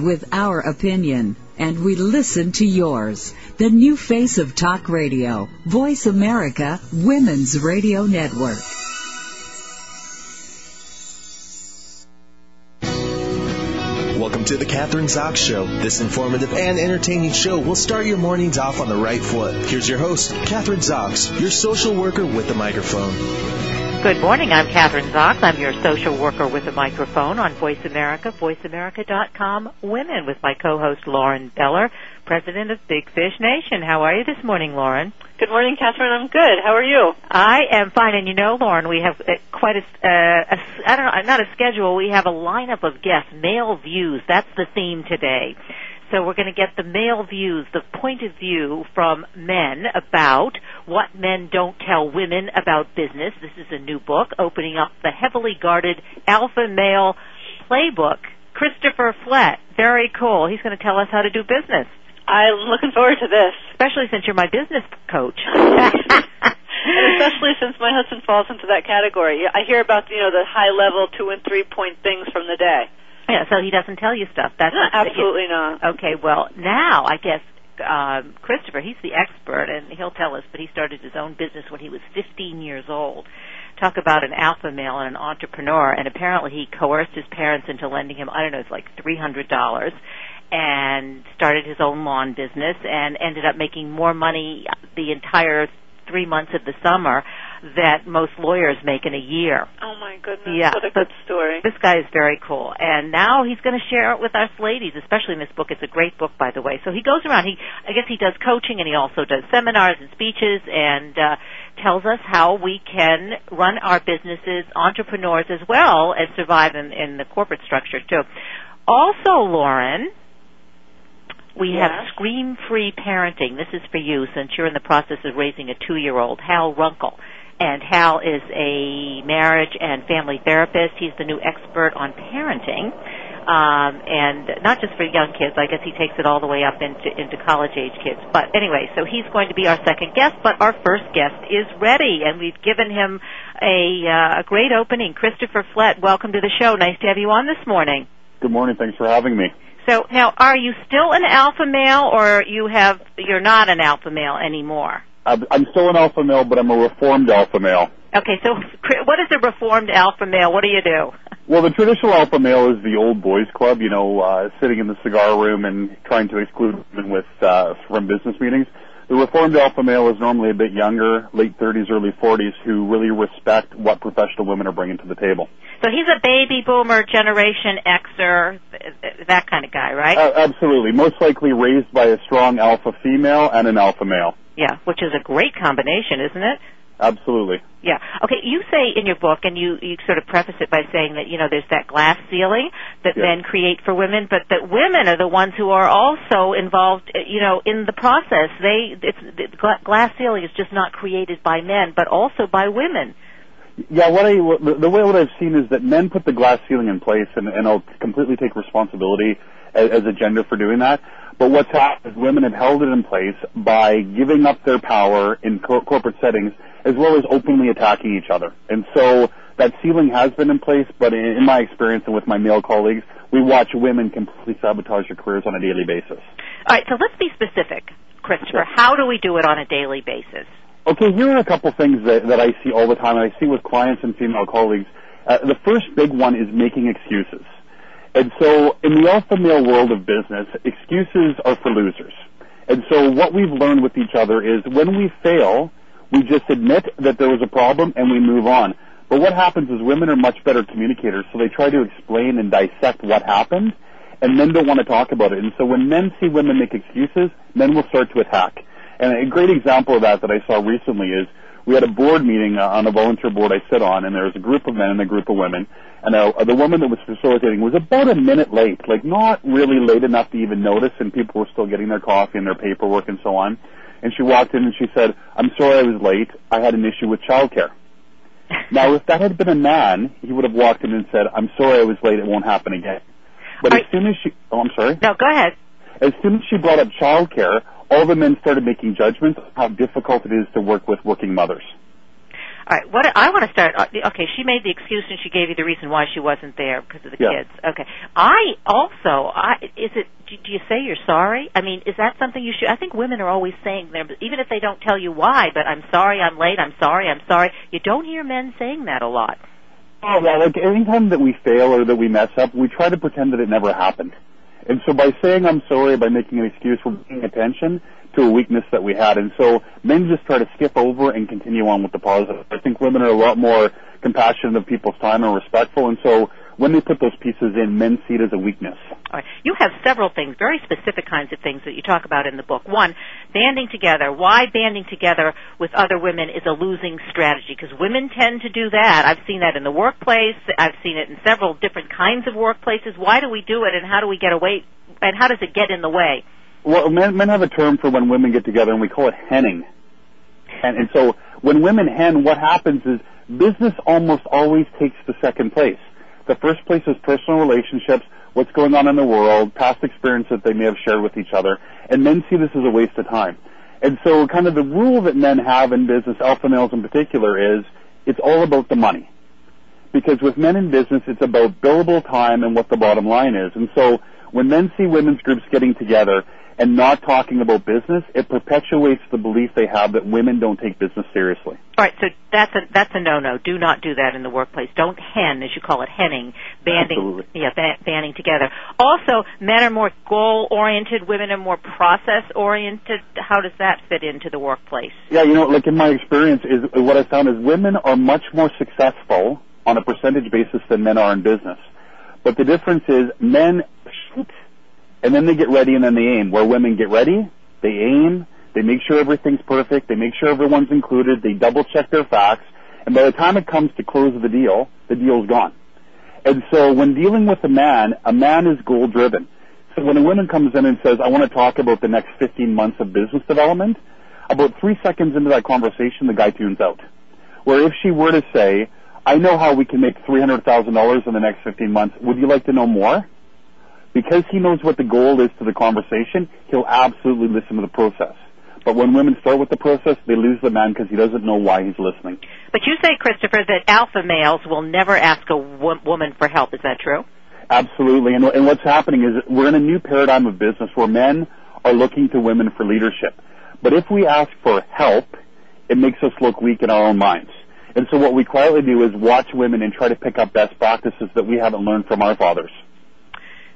with our opinion, and we listen to yours. The new face of talk radio, Voice America Women's Radio Network. Welcome to the Kathryn Zox Show. This informative and entertaining show will start your mornings off on the right foot. Here's your host, Kathryn Zox, your social worker with a microphone. Good morning. I'm Kathryn Zox. I'm your social worker with a microphone on Voice America, voiceamerica.com women with my co-host Lauren Beller, president of Big Fish Nation. How are you this morning, Lauren? Good morning, Kathryn. I'm good. How are you? I am fine. And you know, Lauren, we have uh, quite a, uh, a, I don't know, not a schedule. We have a lineup of guests, male views. That's the theme today. So we're going to get the male views, the point of view from men about what men don't tell women about business. This is a new book opening up the heavily guarded alpha male playbook. Christopher Flett, very cool. He's going to tell us how to do business. I'm looking forward to this. Especially since you're my business coach. and especially since my husband falls into that category. I hear about, you know, the high level two and three point things from the day. Yeah, so he doesn't tell you stuff. That's no, absolutely not. Okay, well now I guess um, Christopher, he's the expert, and he'll tell us. But he started his own business when he was 15 years old. Talk about an alpha male and an entrepreneur, and apparently he coerced his parents into lending him I don't know, it's like three hundred dollars, and started his own lawn business, and ended up making more money the entire three months of the summer that most lawyers make in a year. Oh my goodness, yeah, what a good story. This guy is very cool. And now he's going to share it with us ladies, especially in this book. It's a great book, by the way. So he goes around, he, I guess he does coaching and he also does seminars and speeches and, uh, tells us how we can run our businesses, entrepreneurs as well, and survive in, in the corporate structure too. Also, Lauren, we yes. have Scream Free Parenting. This is for you since you're in the process of raising a two year old, Hal Runkel. And Hal is a marriage and family therapist. He's the new expert on parenting. Um, and not just for young kids, I guess he takes it all the way up into, into college age kids. But anyway, so he's going to be our second guest, but our first guest is ready, and we've given him a, uh, a great opening. Christopher Flett, welcome to the show. Nice to have you on this morning. Good morning. Thanks for having me. So now, are you still an alpha male, or you have you're not an alpha male anymore? I'm still an alpha male, but I'm a reformed alpha male. Okay, so what is a reformed alpha male? What do you do? Well, the traditional alpha male is the old boys club, you know, uh, sitting in the cigar room and trying to exclude women with uh, from business meetings. The reformed alpha male is normally a bit younger, late 30s, early 40s, who really respect what professional women are bringing to the table. So he's a baby boomer, Generation Xer, that kind of guy, right? Uh, absolutely. Most likely raised by a strong alpha female and an alpha male. Yeah, which is a great combination, isn't it? Absolutely. Yeah. Okay, you say in your book, and you, you sort of preface it by saying that, you know, there's that glass ceiling that Yeah. men create for women, but that women are the ones who are also involved, uh, you know, in the process. They, it's, the glass ceiling is just not created by men, but also by women. Yeah, what I the, way what I've seen is that men put the glass ceiling in place, and, and I'll completely take responsibility as, as a gender for doing that. But what's happened is women have held it in place by giving up their power in co- corporate settings, as well as openly attacking each other. And so that ceiling has been in place, but in, in my experience and with my male colleagues, we watch women completely sabotage their careers on a daily basis. All right, so let's be specific, Christopher. How do we do it on a daily basis? Okay, here are a couple things that, that I see all the time, and I see with clients and female colleagues. Uh, the first big one is making excuses. And so, in the alpha male world of business, excuses are for losers. And so, what we've learned with each other is when we fail, we just admit that there was a problem and we move on. But what happens is women are much better communicators, so they try to explain and dissect what happened, and men don't want to talk about it. And so, when men see women make excuses, men will start to attack. And a great example of that that I saw recently is we had a board meeting uh, on a volunteer board I sit on, and there was a group of men and a group of women. And uh, the woman that was facilitating was about a minute late, like not really late enough to even notice, and people were still getting their coffee and their paperwork and so on. And she walked in and she said, "I'm sorry I was late. I had an issue with childcare." now, if that had been a man, he would have walked in and said, "I'm sorry I was late. It won't happen again." But as soon as she, oh, I'm sorry. No, go ahead. As soon as she brought up childcare, all the men started making judgments on how difficult it is to work with working mothers. All right. What I want to start. uh, Okay, she made the excuse and she gave you the reason why she wasn't there because of the Yeah. kids. Okay. I also. I is it. Do do you say you're sorry? I mean, is that something you should? I think women are always saying there, even if they don't tell you why. But I'm sorry, I'm late. I'm sorry, I'm sorry. You don't hear men saying that a lot. Oh, yeah, like anytime that we fail or that we mess up, we try to pretend that it never happened. And so by saying I'm sorry, by making an excuse, we're paying attention to a weakness that we had. And so men just try to skip over and continue on with the positive. I think women are a lot more compassionate of people's time and respectful. And so when they put those pieces in, men see it as a weakness. All right. You have several things, very specific kinds of things that you talk about in the book. One, banding together. Why banding together with other women is a losing strategy? Because women tend to do that. I've seen that in the workplace. I've seen it in several different kinds of workplaces. Why do we do it, and how do we get away? And how does it get in the way? Well, men, men have a term for when women get together, and we call it henning. And, and so when women hen, what happens is business almost always takes the second place. The first place is personal relationships, what's going on in the world, past experience that they may have shared with each other, and men see this as a waste of time. And so kind of the rule that men have in business, alpha males in particular, is it's all about the money. Because with men in business, it's about billable time and what the bottom line is. And so when men see women's groups getting together and not talking about business, it perpetuates the belief they have that women don't take business seriously. All right, so that's a that's a no-no. Do not do that in the workplace. Don't hen, as you call it, henning, banding, Absolutely. yeah, ba- banding together. Also, men are more goal-oriented, women are more process-oriented. How does that fit into the workplace? Yeah, you know, like in my experience is what I found is women are much more successful on a percentage basis than men are in business. But the difference is men shoot and then they get ready and then they aim. Where women get ready, they aim, they make sure everything's perfect, they make sure everyone's included, they double check their facts, and by the time it comes to close of the deal, the deal's gone. And so when dealing with a man, a man is goal driven. So when a woman comes in and says, I want to talk about the next 15 months of business development, about three seconds into that conversation, the guy tunes out. Where if she were to say, I know how we can make $300,000 in the next 15 months, would you like to know more? Because he knows what the goal is to the conversation, he'll absolutely listen to the process. But when women start with the process, they lose the man because he doesn't know why he's listening. But you say, Christopher, that alpha males will never ask a wo- woman for help. Is that true? Absolutely. And, and what's happening is we're in a new paradigm of business where men are looking to women for leadership. But if we ask for help, it makes us look weak in our own minds. And so what we quietly do is watch women and try to pick up best practices that we haven't learned from our fathers.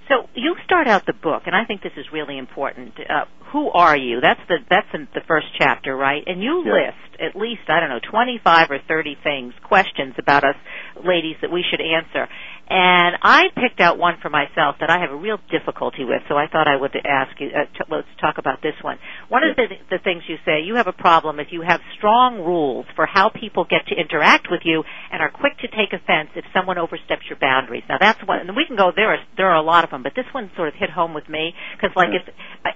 So you start out the book, and I think this is really important. Uh, who are you? That's the that's in the first chapter, right? And you Yeah. list at least I don't know twenty five or thirty things, questions about us ladies that we should answer. And I picked out one for myself that I have a real difficulty with, so I thought I would ask you. Uh, t- let's talk about this one. One of the, the things you say, you have a problem if you have strong rules for how people get to interact with you and are quick to take offense if someone oversteps your boundaries. Now that's one, and we can go there. Are, there are a lot of them, but this one sort of hit home with me because, like, it's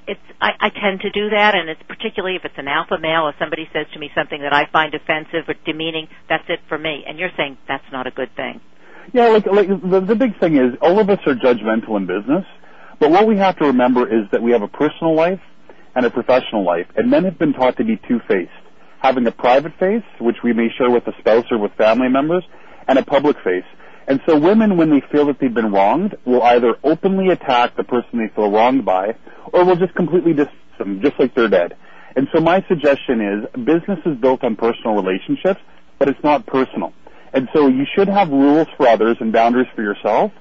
it's I, I tend to do that, and it's particularly if it's an alpha male or somebody says to me something that I find offensive or demeaning. That's it for me, and you're saying that's not a good thing. Yeah, like, like the, the big thing is all of us are judgmental in business, but what we have to remember is that we have a personal life and a professional life, and men have been taught to be two-faced, having a private face, which we may share with a spouse or with family members, and a public face. And so women, when they feel that they've been wronged, will either openly attack the person they feel wronged by, or will just completely dismiss them, just like they're dead. And so my suggestion is, business is built on personal relationships, but it's not personal. And so you should have rules for others and boundaries for yourself,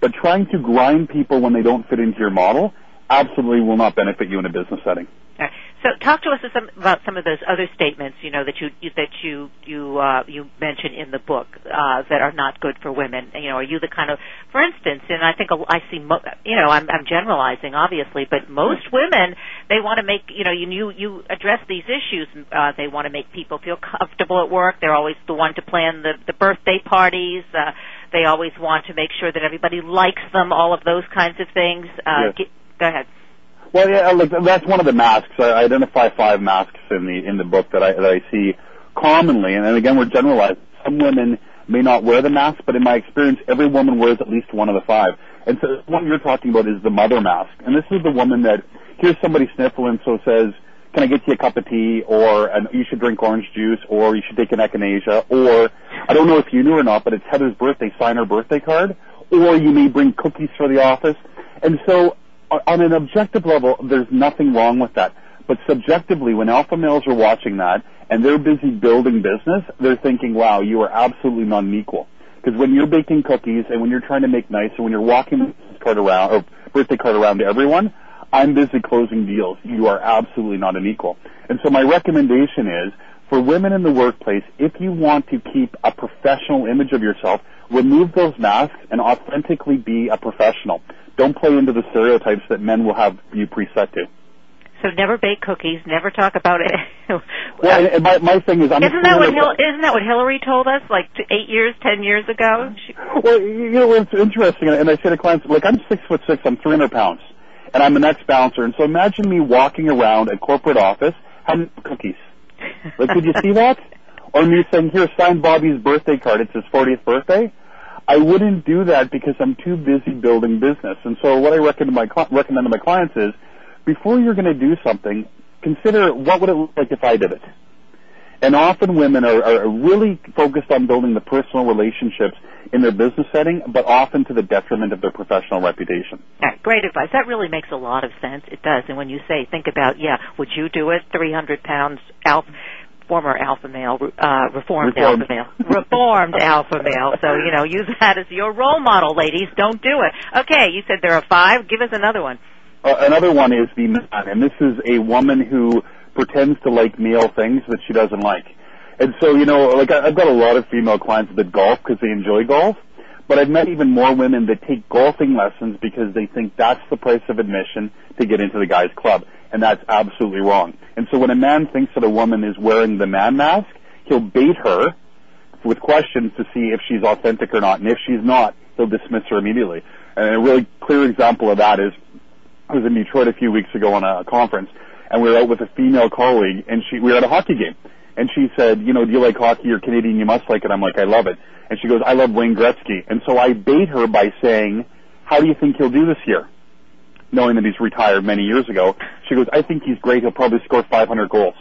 but trying to grind people when they don't fit into your model absolutely will not benefit you in a business setting. All right. So talk to us some, about some of those other statements, you know, that you, you that you you uh, you mention in the book uh, that are not good for women. You know, are you the kind of, for instance, and I think I see, mo- you know, I'm, I'm generalizing obviously, but most women they want to make, you know, you you, you address these issues. Uh, they want to make people feel comfortable at work. They're always the one to plan the the birthday parties. Uh, they always want to make sure that everybody likes them. All of those kinds of things. Uh, Yes. get, go ahead. Well, yeah, like that's one of the masks. I identify five masks in the in the book that I that I see commonly, and again, we're generalizing. Some women may not wear the mask, but in my experience, every woman wears at least one of the five. And so, what you're talking about is the mother mask, and this is the woman that hears somebody sniffle and so says, can I get you a cup of tea, or an, you should drink orange juice, or you should take an echinacea, or I don't know if you knew or not, but it's Heather's birthday, sign her birthday card, or you may bring cookies for the office. And so on an objective level, there's nothing wrong with that. But subjectively, when alpha males are watching that and they're busy building business, they're thinking, wow, you are absolutely not an equal. Because when you're baking cookies and when you're trying to make nice and when you're walking card around or birthday card around to everyone, I'm busy closing deals. You are absolutely not an equal. And so my recommendation is for women in the workplace, if you want to keep a professional image of yourself, remove those masks and authentically be a professional. Don't play into the stereotypes that men will have you preset to. So never bake cookies. Never talk about it. well, and my my thing is, I'm isn't that what Hil- isn't that what Hillary told us like eight years, ten years ago? She- well, you know, it's interesting, and I say to clients, like I'm six foot six, I'm 300 pounds, and I'm an ex bouncer, and so imagine me walking around a corporate office having cookies. Like, could you see that? Or me saying, "Here, sign Bobby's birthday card. It's his 40th birthday." I wouldn't do that because I'm too busy building business. And so, what I recommend my cl- recommend to my clients is before you're going to do something, consider what would it look like if I did it. And often women are, are really focused on building the personal relationships in their business setting, but often to the detriment of their professional reputation. Right, great advice. That really makes a lot of sense. It does. And when you say, think about, yeah, would you do it? 300 pounds alpha, former alpha male, uh, reformed, reformed. alpha male, reformed alpha male. So, you know, use that as your role model, ladies. Don't do it. Okay, you said there are five. Give us another one. Uh, another one is the man, and this is a woman who pretends to like male things that she doesn't like. And so, you know, like I've got a lot of female clients that golf because they enjoy golf, but I've met even more women that take golfing lessons because they think that's the price of admission to get into the guy's club, and that's absolutely wrong. And so when a man thinks that a woman is wearing the man mask, he'll bait her with questions to see if she's authentic or not, and if she's not, he'll dismiss her immediately. And a really clear example of that is I was in Detroit a few weeks ago on a conference, and we were out with a female colleague, and she we were at a hockey game, and she said, you know, do you like hockey? You're Canadian, you must like it. I'm like, I love it. And she goes, I love Wayne Gretzky. And so I bait her by saying, how do you think he'll do this year? Knowing that he's retired many years ago, she goes, I think he's great. He'll probably score 500 goals.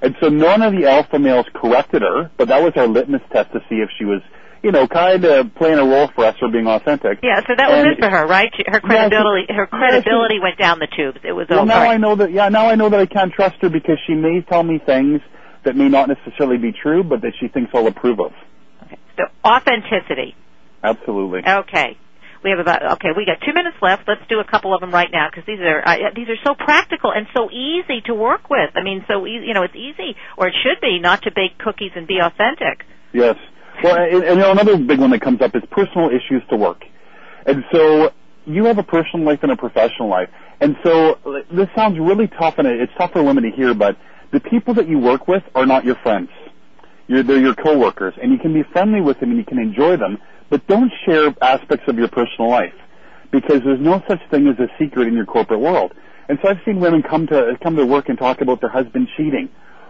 And so none of the alpha males corrected her, but that was our litmus test to see if she was you know, kind of playing a role for us for being authentic. Yeah, so that was and, it for her, right? Her credibility, yeah, her credibility yeah, went down the tubes. It was well, over. now I know that. Yeah, now I know that I can't trust her because she may tell me things that may not necessarily be true, but that she thinks I'll approve of. Okay. So authenticity. Absolutely. Okay. We have about okay. We got two minutes left. Let's do a couple of them right now because these are uh, these are so practical and so easy to work with. I mean, so easy. You know, it's easy or it should be not to bake cookies and be authentic. Yes. Well, and, and you know, another big one that comes up is personal issues to work. And so you have a personal life and a professional life. And so this sounds really tough, and it's tough for women to hear, but the people that you work with are not your friends. You're, they're your coworkers, and you can be friendly with them and you can enjoy them, but don't share aspects of your personal life because there's no such thing as a secret in your corporate world. And so I've seen women come to come to work and talk about their husband cheating,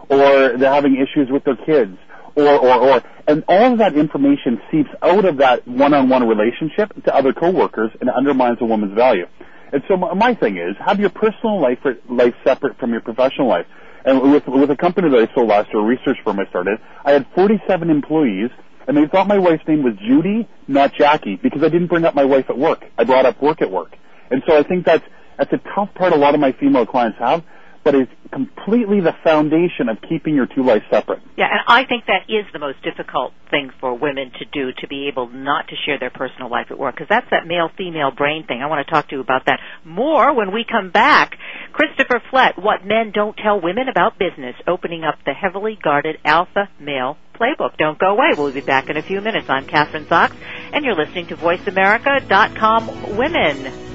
or they're having issues with their kids, or, or, or. And all of that information seeps out of that one-on-one relationship to other coworkers and undermines a woman's value. And so my thing is, have your personal life life separate from your professional life. And with with a company that I sold last year, a research firm I started, I had 47 employees, and they thought my wife's name was Judy, not Jackie, because I didn't bring up my wife at work. I brought up work at work. And so I think that's that's a tough part a lot of my female clients have but is completely the foundation of keeping your two lives separate. Yeah, and I think that is the most difficult thing for women to do to be able not to share their personal life at work because that's that male-female brain thing. I want to talk to you about that more when we come back. Christopher Flett, What Men Don't Tell Women About Business, opening up the heavily guarded alpha male playbook. Don't go away. We'll be back in a few minutes. I'm Kathryn Zox, and you're listening to VoiceAmerica.com Women.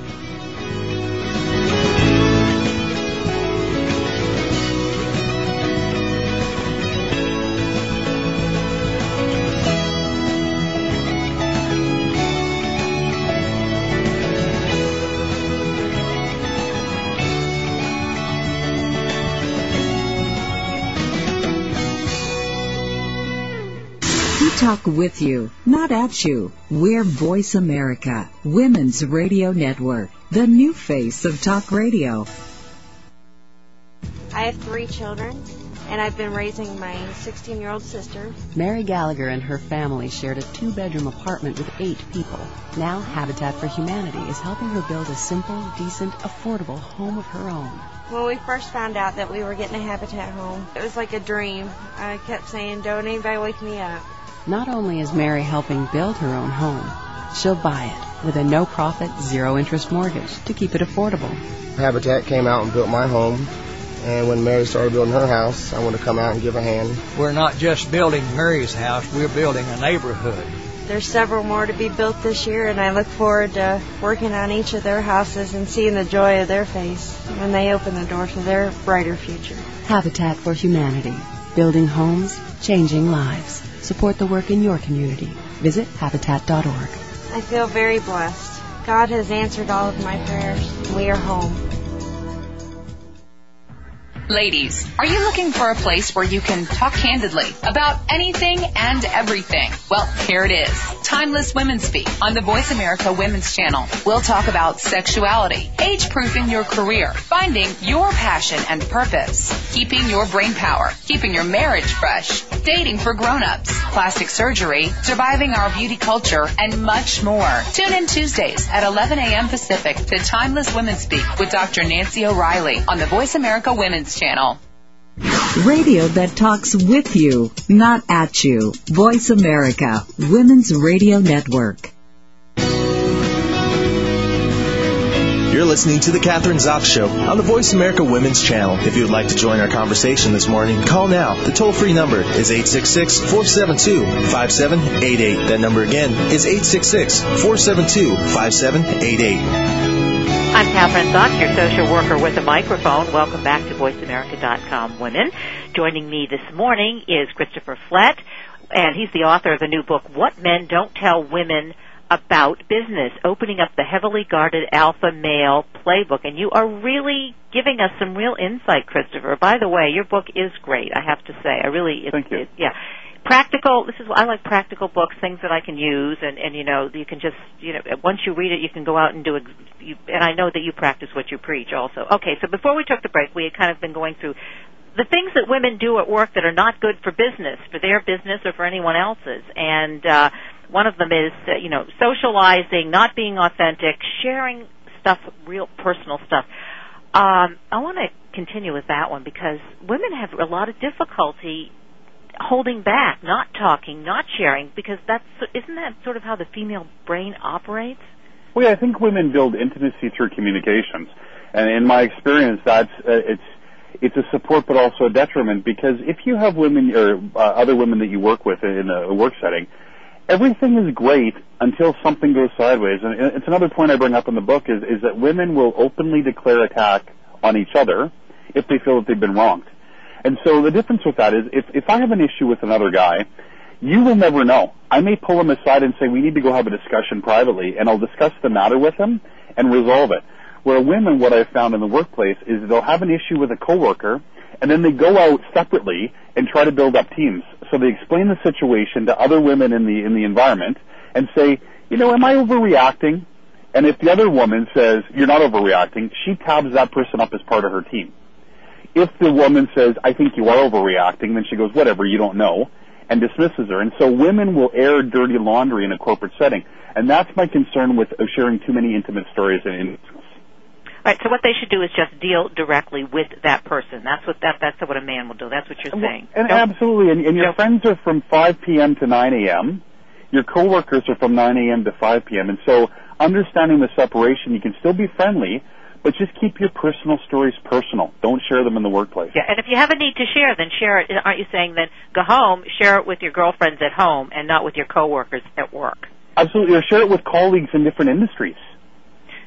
Talk with you, not at you. We're Voice America, Women's Radio Network, the new face of talk radio. I have three children, and I've been raising my 16 year old sister. Mary Gallagher and her family shared a two bedroom apartment with eight people. Now, Habitat for Humanity is helping her build a simple, decent, affordable home of her own. When we first found out that we were getting a Habitat home, it was like a dream. I kept saying, Don't anybody wake me up. Not only is Mary helping build her own home, she'll buy it with a no profit, zero interest mortgage to keep it affordable. Habitat came out and built my home. And when Mary started building her house, I wanted to come out and give a hand. We're not just building Mary's house, we're building a neighborhood. There's several more to be built this year, and I look forward to working on each of their houses and seeing the joy of their face when they open the door to their brighter future. Habitat for Humanity. Building homes, changing lives. Support the work in your community. Visit habitat.org. I feel very blessed. God has answered all of my prayers. We are home. Ladies, are you looking for a place where you can talk candidly about anything and everything? Well, here it is. Timeless Women Speak on the Voice America Women's Channel. We'll talk about sexuality, age proofing your career, finding your passion and purpose, keeping your brain power, keeping your marriage fresh, dating for grown-ups, plastic surgery, surviving our beauty culture, and much more. Tune in Tuesdays at 11 a.m. Pacific to Timeless Women Speak with Dr. Nancy O'Reilly on the Voice America Women's Channel. Radio that talks with you, not at you. Voice America, Women's Radio Network. You're listening to The Kathryn Zox Show on the Voice America Women's Channel. If you would like to join our conversation this morning, call now. The toll free number is 866 472 5788. That number again is 866 472 5788. I'm Kathryn Zox, your social worker with a microphone. Welcome back to VoiceAmerica.com Women. Joining me this morning is Christopher Flett, and he's the author of the new book, What Men Don't Tell Women About Business, opening up the heavily guarded alpha male playbook. And you are really giving us some real insight, Christopher. By the way, your book is great, I have to say. I really, it, Thank you. It, yeah practical this is I like practical books, things that I can use and and you know, you can just, you know, once you read it you can go out and do it you, and I know that you practice what you preach also. Okay, so before we took the break, we had kind of been going through the things that women do at work that are not good for business, for their business or for anyone else's. And uh one of them is uh, you know, socializing, not being authentic, sharing stuff, real personal stuff. Um I want to continue with that one because women have a lot of difficulty holding back, not talking, not sharing, because that's isn't that sort of how the female brain operates? Well, yeah, I think women build intimacy through communications, and in my experience, that's uh, it's it's a support but also a detriment because if you have women or uh, other women that you work with in a work setting, everything is great until something goes sideways. And it's another point I bring up in the book is is that women will openly declare attack on each other if they feel that they've been wronged. And so the difference with that is if, if I have an issue with another guy, you will never know. I may pull him aside and say, we need to go have a discussion privately, and I'll discuss the matter with him and resolve it. Where women, what I've found in the workplace is they'll have an issue with a coworker, and then they go out separately and try to build up teams. So they explain the situation to other women in the in the environment and say, you know, am I overreacting? And if the other woman says you're not overreacting, she tabs that person up as part of her team. If the woman says, I think you are overreacting, then she goes, whatever, you don't know, and dismisses her. And so women will air dirty laundry in a corporate setting. And that's my concern with sharing too many intimate stories in Right. So what they should do is just deal directly with that person. That's what that that's what a man will do. That's what you're saying. And absolutely. And, and your friends are from 5 p.m. to 9 a.m. Your coworkers are from 9 a.m. to 5 p.m. And so understanding the separation, you can still be friendly, but just keep your personal stories personal. Don't share them in the workplace. Yeah, and if you have a need to share, then share it. Aren't you saying then go home, share it with your girlfriends at home, and not with your coworkers at work? Absolutely, or share it with colleagues in different industries.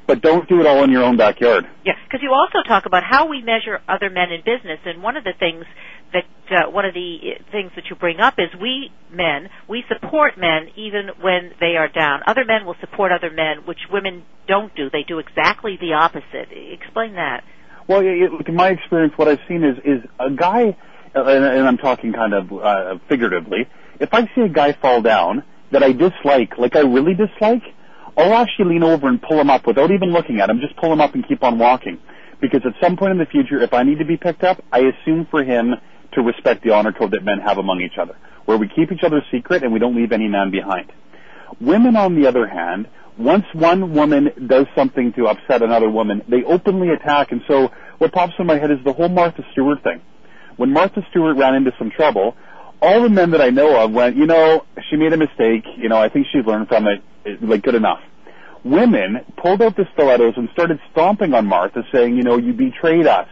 But don't do it all in your own backyard. Yeah, because you also talk about how we measure other men in business, and one of the things that uh, one of the things that you bring up is we men we support men even when they are down. Other men will support other men, which women don't do. They do exactly the opposite. Explain that. Well, in my experience, what I've seen is is a guy, uh, and, and I'm talking kind of uh, figuratively. If I see a guy fall down that I dislike, like I really dislike, I'll actually lean over and pull him up without even looking at him. Just pull him up and keep on walking Because at some point in the future, if I need to be picked up, I assume for him to respect the honor code that men have among each other, where we keep each other secret and we don't leave any man behind. Women, on the other hand, once one woman does something to upset another woman, they openly attack. And so what pops in my head is the whole Martha Stewart thing. When Martha Stewart ran into some trouble, all the men that I know of went, you know, she made a mistake. You know, I think she's learned from it. it like, good enough. Women pulled out the stilettos and started stomping on Martha, saying, you know, you betrayed us.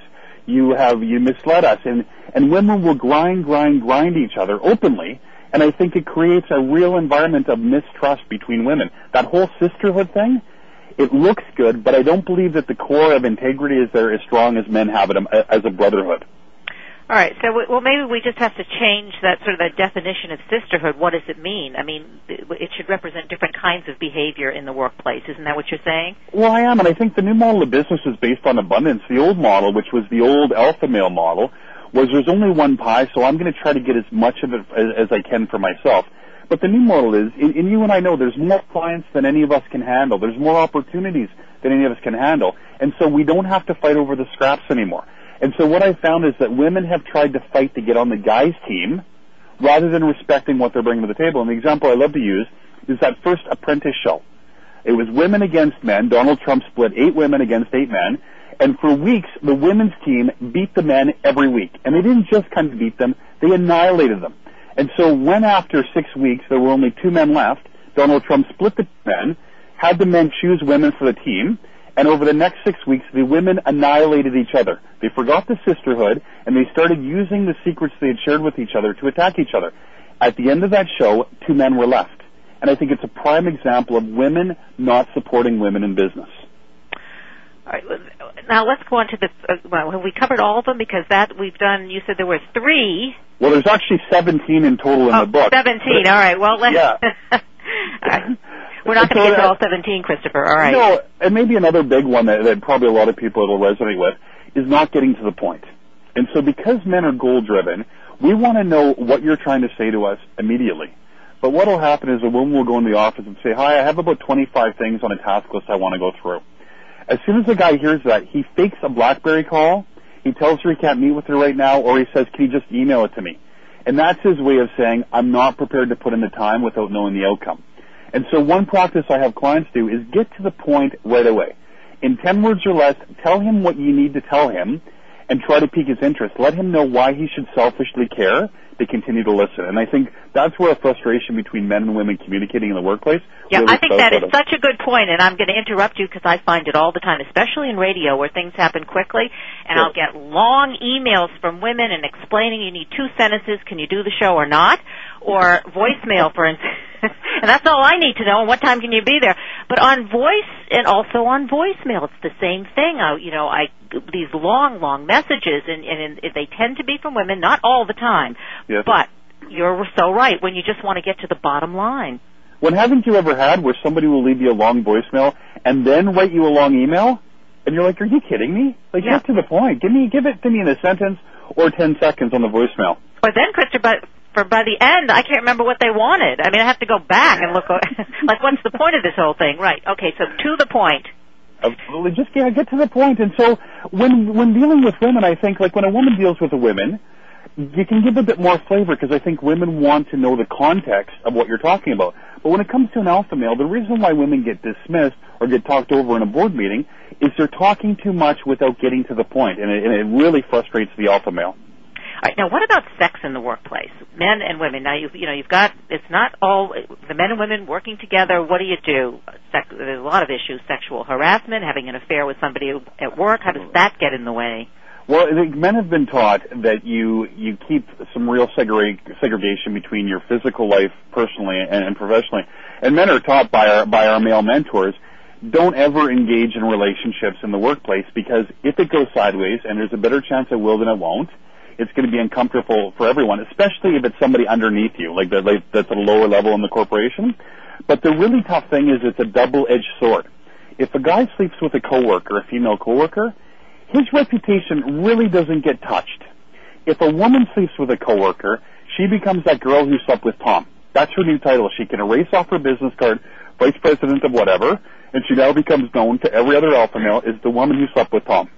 You have, you misled us. And, and women will grind, grind, grind each other openly. And I think it creates a real environment of mistrust between women. That whole sisterhood thing, it looks good, but I don't believe that the core of integrity is there as strong as men have it um, as a brotherhood. All right. So, well, maybe we just have to change that sort of that definition of sisterhood. What does it mean? I mean, it should represent different kinds of behavior in the workplace. Isn't that what you're saying? Well, I am, and I think the new model of business is based on abundance. The old model, which was the old alpha male model, was there's only one pie, so I'm going to try to get as much of it as, as I can for myself. But the new model is, and, and you and I know, there's more clients than any of us can handle. There's more opportunities than any of us can handle, and so we don't have to fight over the scraps anymore. And so what I found is that women have tried to fight to get on the guys' team rather than respecting what they're bringing to the table. And the example I love to use is that first apprentice show. It was women against men. Donald Trump split eight women against eight men. And for weeks, the women's team beat the men every week. And they didn't just kind of beat them, they annihilated them. And so when after six weeks there were only two men left, Donald Trump split the men, had the men choose women for the team, and over the next six weeks, the women annihilated each other. They forgot the sisterhood, and they started using the secrets they had shared with each other to attack each other. At the end of that show, two men were left. And I think it's a prime example of women not supporting women in business. All right. Now let's go on to the. Uh, well, have we covered all of them? Because that we've done. You said there were three. Well, there's actually 17 in total in oh, the book. 17. All right. Well, let's. Yeah. We're not going to get to all 17, Christopher. All right. No, and maybe another big one that, that probably a lot of people will resonate with is not getting to the point. And so because men are goal driven, we want to know what you're trying to say to us immediately. But what will happen is a woman will go in the office and say, hi, I have about 25 things on a task list I want to go through. As soon as the guy hears that, he fakes a BlackBerry call, he tells her he can't meet with her right now, or he says, can you just email it to me? And that's his way of saying, I'm not prepared to put in the time without knowing the outcome. And so one practice I have clients do is get to the point right away. In 10 words or less, tell him what you need to tell him and try to pique his interest. Let him know why he should selfishly care to continue to listen. And I think that's where a frustration between men and women communicating in the workplace. Yeah, really I think that is of. such a good point, and I'm going to interrupt you because I find it all the time, especially in radio where things happen quickly, and Sure. I'll get long emails from women and explaining you need two sentences, can you do the show or not, or voicemail, for instance. and that's all I need to know. And what time can you be there? But on voice and also on voicemail, it's the same thing. I, you know, I these long, long messages, and, and, and they tend to be from women, not all the time. Yes. But you're so right when you just want to get to the bottom line. When haven't you ever had where somebody will leave you a long voicemail and then write you a long email? And you're like, are you kidding me? Like, Yeah. get to the point. Give me, give it to me in a sentence or 10 seconds on the voicemail. But then, Christopher, but for by the end, I can't remember what they wanted. I mean, I have to go back and look. like, what's the point of this whole thing? Right. Okay. So to the point. Absolutely. Just yeah, get to the point. And so when when dealing with women, I think like when a woman deals with a woman, you can give a bit more flavor because I think women want to know the context of what you're talking about. But when it comes to an alpha male, the reason why women get dismissed or get talked over in a board meeting is they're talking too much without getting to the point, and it, and it really frustrates the alpha male. All right. Now, what about sex in the workplace? Men and women. Now, you you know, you've got it's not all the men and women working together. What do you do? Sec- there's a lot of issues: sexual harassment, having an affair with somebody at work. How does that get in the way? Well, men have been taught that you you keep some real segre- segregation between your physical life, personally and, and professionally, and men are taught by our by our male mentors. Don't ever engage in relationships in the workplace because if it goes sideways, and there's a better chance it will than it won't, it's going to be uncomfortable for everyone, especially if it's somebody underneath you, like, that, like that's at a lower level in the corporation. But the really tough thing is it's a double-edged sword. If a guy sleeps with a coworker, a female coworker, his reputation really doesn't get touched. If a woman sleeps with a coworker, she becomes that girl who slept with Tom. That's her new title. She can erase off her business card, vice president of whatever, and she now becomes known to every other alpha male as the woman who slept with Tom.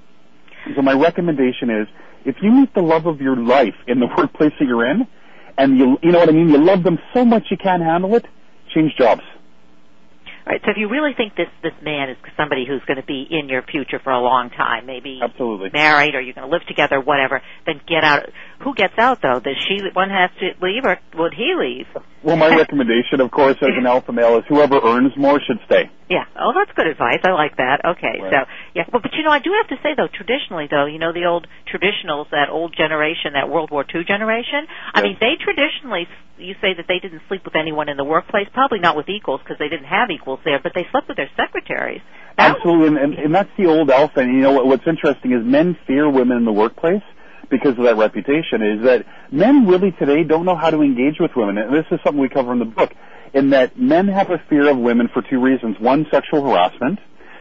So my recommendation is, if you meet the love of your life in the workplace that you're in, and you, you know what I mean, you love them so much you can't handle it, change jobs. Right. So if you really think this this man is somebody who's going to be in your future for a long time, maybe Absolutely. married or you're going to live together, whatever, then get out. Who gets out though? Does she one has to leave or would he leave? Well, my recommendation, of course, as an alpha male, is whoever earns more should stay. Yeah. Oh, that's good advice. I like that. Okay. Right. So yeah. Well, but you know, I do have to say though, traditionally though, you know, the old traditionals, that old generation, that World War II generation. I mean, they traditionally, you say that they didn't sleep with anyone in the workplace. Probably not with equals because they didn't have equals there, but they slept with their secretaries. That was- Absolutely, and, and, and that's the old alpha. And you know what, what's interesting is men fear women in the workplace because of that reputation. Is that men really today don't know how to engage with women, and this is something we cover in the book. In that men have a fear of women for two reasons: one, sexual harassment,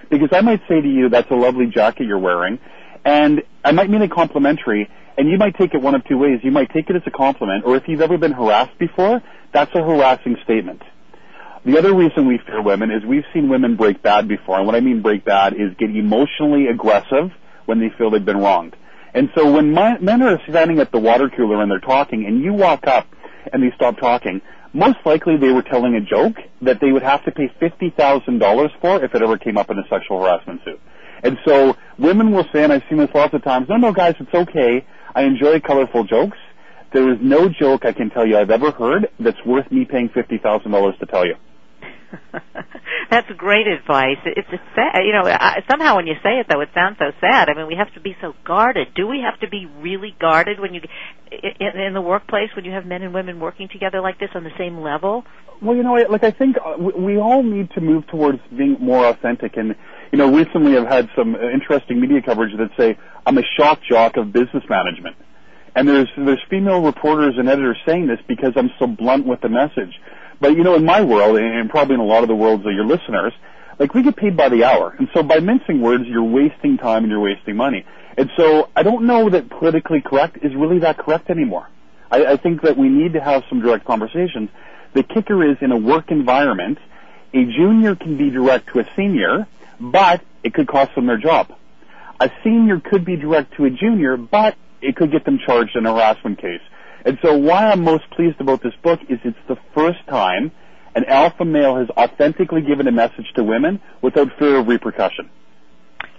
because I might say to you, "That's a lovely jacket you're wearing," and I might mean it complimentary, and you might take it one of two ways. You might take it as a compliment, or if you've ever been harassed before, that's a harassing statement. The other reason we fear women is we've seen women break bad before, and what I mean break bad is get emotionally aggressive when they feel they've been wronged. And so when my, men are standing at the water cooler and they're talking, and you walk up and they stop talking, most likely they were telling a joke that they would have to pay fifty thousand dollars for if it ever came up in a sexual harassment suit. And so women will say, and I've seen this lots of times, no, no, guys, it's okay. I enjoy colorful jokes. There is no joke I can tell you I've ever heard that's worth me paying fifty thousand dollars to tell you. That's great advice. It's a sad, you know. I, somehow when you say it, though, it sounds so sad. I mean, we have to be so guarded. Do we have to be really guarded when you in, in the workplace when you have men and women working together like this on the same level? Well, you know, like I think uh, we we all need to move towards being more authentic. And you know, recently I've had some uh, interesting media coverage that say I'm a shock jock of business management. And there's there's female reporters and editors saying this because I'm so blunt with the message. But you know, in my world, and probably in a lot of the worlds of your listeners, like we get paid by the hour, and so by mincing words, you're wasting time and you're wasting money. And so I don't know that politically correct is really that correct anymore. I, I think that we need to have some direct conversations. The kicker is in a work environment, a junior can be direct to a senior, but it could cost them their job. A senior could be direct to a junior, but it could get them charged in a harassment case. And so why I'm most pleased about this book is it's the first time an alpha male has authentically given a message to women without fear of repercussion.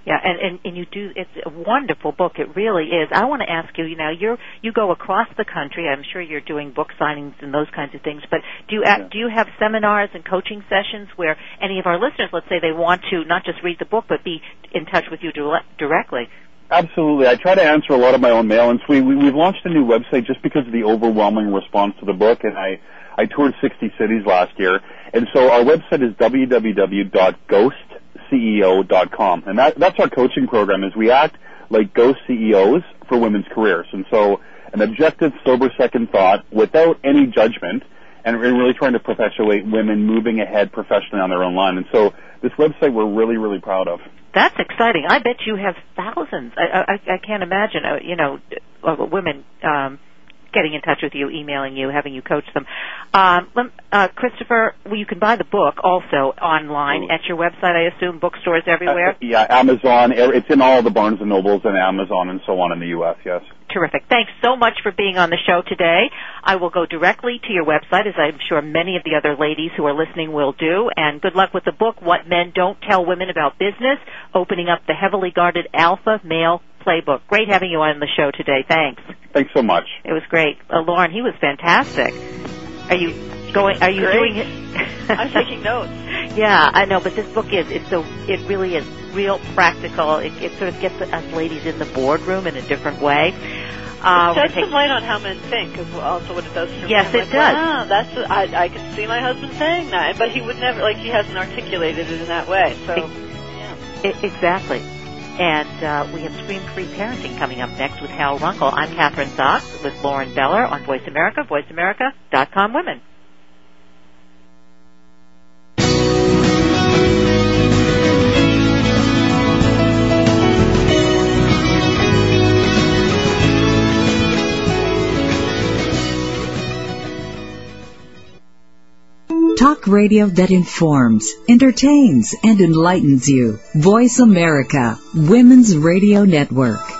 Yeah, and, and and you do. It's a wonderful book. It really is. I want to ask you. You know, you're you go across the country. I'm sure you're doing book signings and those kinds of things. But do you Yeah. do you have seminars and coaching sessions where any of our listeners, let's say, they want to not just read the book but be in touch with you directly? Absolutely. I try to answer a lot of my own mail, and so we, we, we've launched a new website just because of the overwhelming response to the book, and I, I toured 60 cities last year. And so our website is www.ghostceo.com, and that, that's our coaching program is we act like ghost CEOs for women's careers. And so an objective, sober second thought without any judgment, and really trying to perpetuate women moving ahead professionally on their own line. And so this website we're really, really proud of. That's exciting. I bet you have thousands. I I, I can't imagine. Uh, you know, women um, getting in touch with you, emailing you, having you coach them. Um, uh, Christopher, well, you can buy the book also online at your website. I assume bookstores everywhere. Uh, yeah, Amazon. er- It's in all the Barnes and Nobles and Amazon and so on in the U.S. Yes. Terrific. Thanks so much for being on the show today. I will go directly to your website, as I'm sure many of the other ladies who are listening will do. And good luck with the book, What Men Don't Tell Women About Business, opening up the heavily guarded alpha male playbook. Great having you on the show today. Thanks. Thanks so much. It was great. Uh, Lauren, he was fantastic. Are you going, are you Great. doing it? I'm taking notes. Yeah, I know, but this book is it's so it really is real practical. It, it sort of gets us ladies in the boardroom in a different way. Uh, it sheds some light on how men think, is also what it does for me. Yes, I'm it like, does. Wow, that's I I could see my husband saying that, but he would never like he hasn't articulated it in that way. So take- I- exactly. And uh, we have Scream Free Parenting coming up next with Hal Runkel. I'm Kathryn Zox with Lauren Beller on Voice America, voiceamerica.com women. Talk radio that informs, entertains, and enlightens you. Voice America, Women's Radio Network.